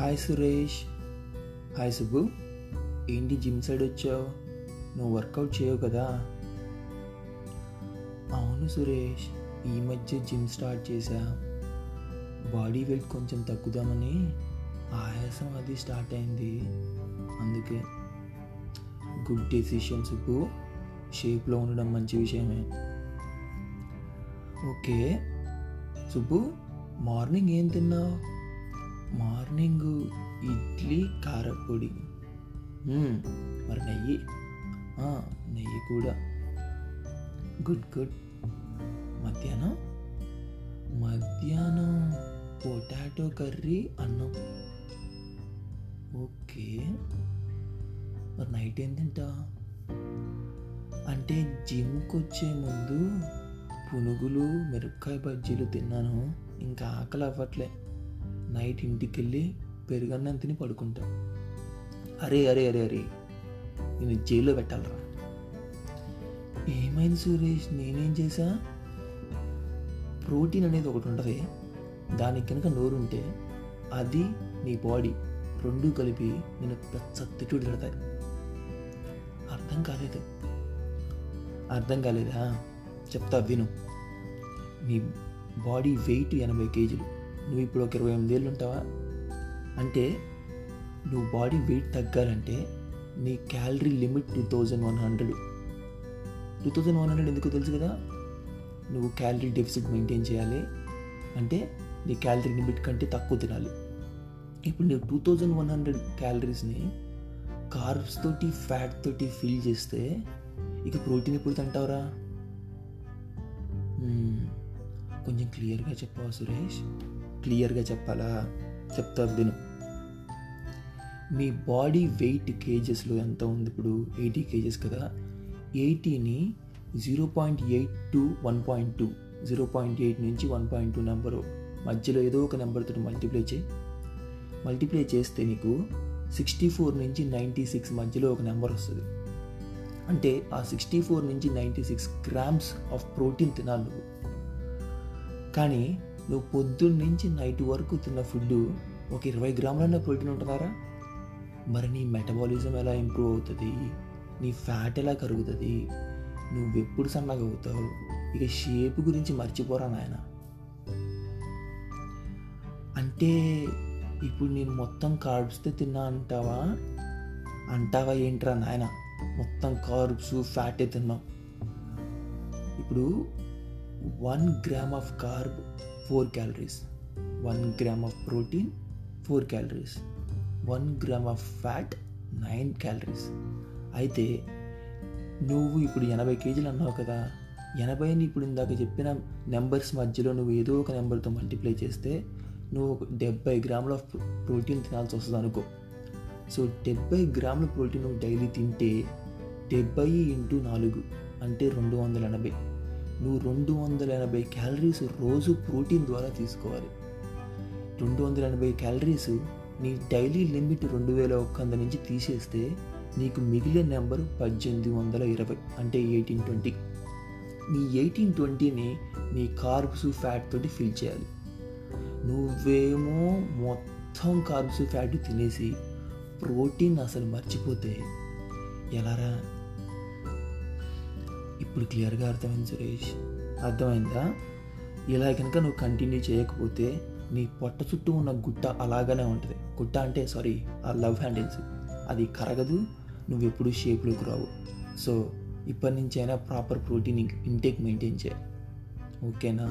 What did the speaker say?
Hi Suresh hi Subbu ఏంటి gym side వచ్చావు? నువ్వు వర్కౌట్ చేయవు కదా? అవును సురేష్ ఈ మధ్య జిమ్ స్టార్ట్ చేశా. బాడీ వెయిట్ కొంచెం తగ్గుదామని ఆయాసం అది స్టార్ట్ అయింది. అందుకే. గుడ్ డెసిషన్ సుబ్బు షేప్లో ఉండడం మంచి విషయమే. ఓకే. సుబ్బు మార్నింగ్ ఏం తిన్నావు? మార్నింగ్ ఇడ్లీ కారపొడి. మరి నెయ్యి. నెయ్యి కూడా. Good good. మధ్యాహ్నం? మధ్యాహ్నం పొటాటో కర్రీ అన్నం. ఓకే. మరి నైట్ ఏం తింటా? అంటే జిమ్కి వచ్చే ముందు పునుగులు మిరపకాయ బజ్జీలు తిన్నాను. ఇంకా ఆకలి అవ్వట్లే నైట్ ఇంటికి వెళ్ళి పెరుగన్నం తిని పడుకుంటా. అరే అరే అరే అరే నేను జైల్లో పెట్టాలరా. ఏమైంది సురేష్ నేనేం చేశా? ప్రోటీన్ అనేది ఒకటి ఉంటుంది దానికి కనుక నోరు ఉంటే అది నీ బాడీ రెండు కలిపి నేను పెద్ద తిట్టుడు పెడతాయి అర్థం కాలేదు. అర్థం కాలేదా? చెప్తా విను. నీ బాడీ వెయిట్ ఎనభై కేజీలు. నువ్వు ఇప్పుడు ఒక ఇరవై ఎనిమిది ఏళ్ళు ఉంటావా అంటే నువ్వు బాడీ వెయిట్ తగ్గాలంటే నీ calorie limit two thousand one hundred two thousand one hundred ఎందుకు తెలుసు కదా? నువ్వు క్యాలరీ డెఫిసిట్ మెయింటైన్ చేయాలి. అంటే నీ క్యాలరీ లిమిట్ కంటే తక్కువ తినాలి. ఇప్పుడు నువ్వు టూ థౌజండ్ వన్ హండ్రెడ్ క్యాలరీస్ని కార్బ్స్ తోటి ఫ్యాట్ తోటి ఫిల్ చేస్తే ఇక ప్రోటీన్ ఎప్పుడు తింటావురా? కొంచెం క్లియర్గా చెప్పవా సురేష్? క్లియర్గా చెప్పాలా? చెప్తా విను. మీ బాడీ వెయిట్ కేజెస్లో ఎంత ఉంది ఇప్పుడు? ఎయిటీ కేజెస్ కదా. ఎయిటీని zero point eight to one point two. Zero point eight నుంచి వన్ పాయింట్ టూ నెంబరు. మధ్యలో ఏదో ఒక నెంబర్తో మల్టిప్లై చేయి. మల్టిప్లై చేస్తే నీకు సిక్స్టీ ఫోర్ నుంచి నైంటీ సిక్స్ మధ్యలో ఒక నెంబర్ వస్తుంది. అంటే ఆ సిక్స్టీ ఫోర్ నుంచి ninety six grams of protein తినాలి నువ్వు. కానీ నువ్వు పొద్దున్న నుంచి నైట్ వరకు తిన్న ఫుడ్ ఒక ఇరవై గ్రాములన్న ప్రోటీన్ ఉంటున్నారా మరి నీ మెటబాలిజం ఎలా ఇంప్రూవ్ అవుతుంది? నీ ఫ్యాట్ ఎలా కరుగుతుంది? నువ్వు ఎప్పుడు సన్నగా అవుతావు? ఇక షేప్ గురించి మర్చిపోరా నాయన. అంటే ఇప్పుడు నేను మొత్తం కార్బ్స్తో తిన్నా అంటావా? అంటావా ఏంట్రా నాయన? మొత్తం కార్బ్స్ ఫ్యాటే తిన్నాం. ఇప్పుడు one gram of carb four calories. One gram of protein four calories. One gram of fat nine calories. అయితే నువ్వు ఇప్పుడు ఎనభై కేజీలు అన్నావు కదా ఎనభైని ఇప్పుడు ఇందాక చెప్పిన నెంబర్స్ మధ్యలో నువ్వు ఏదో ఒక నెంబర్తో మల్టిప్లై చేస్తే నువ్వు ఒక డెబ్బై గ్రాముల ప్రోటీన్ తినాల్సి వస్తుంది అనుకో. సో డెబ్బై గ్రాముల ప్రోటీన్ నువ్వు డైలీ తింటే డెబ్బై ఇంటూ నాలుగు అంటే రెండు వందల ఎనభై. నువ్వు రెండు వందల ఎనభై క్యాలరీస్ రోజు ప్రోటీన్ ద్వారా తీసుకోవాలి. రెండు వందల ఎనభై క్యాలరీస్ నీ డైలీ లిమిట్ రెండు వేల ఒక్క వంద నుంచి తీసేస్తే నీకు మిగిలిన నెంబర్ పద్దెనిమిది వందల ఇరవై అంటే ఎయిటీన్ ట్వంటీ నీ ఎయిటీన్ ట్వంటీని నీ కార్బ్స్ ఫ్యాట్ తోటి ఫిల్ చేయాలి. నువ్వేమో మొత్తం కార్బ్స్ ఫ్యాట్ తినేసి ప్రోటీన్ అసలు మర్చిపోతే ఎలారా ఇప్పుడు క్లియర్గా అర్థమైంది సురేష్. అర్థమైందా? ఇలా కనుక నువ్వు కంటిన్యూ చేయకపోతే నీ పొట్ట చుట్టూ ఉన్న గుట్ట అలాగనే ఉంటుంది. గుట్ట అంటే సారీ ఆ లవ్ హ్యాండిల్స్. అది కరగదు నువ్వు ఎప్పుడు షేప్లోకి రావు. సో ఇప్పటి నుంచి అయినా ప్రాపర్ ప్రోటీన్ ఇంటేక్ మెయింటైన్ చేయాలి. ఓకేనా?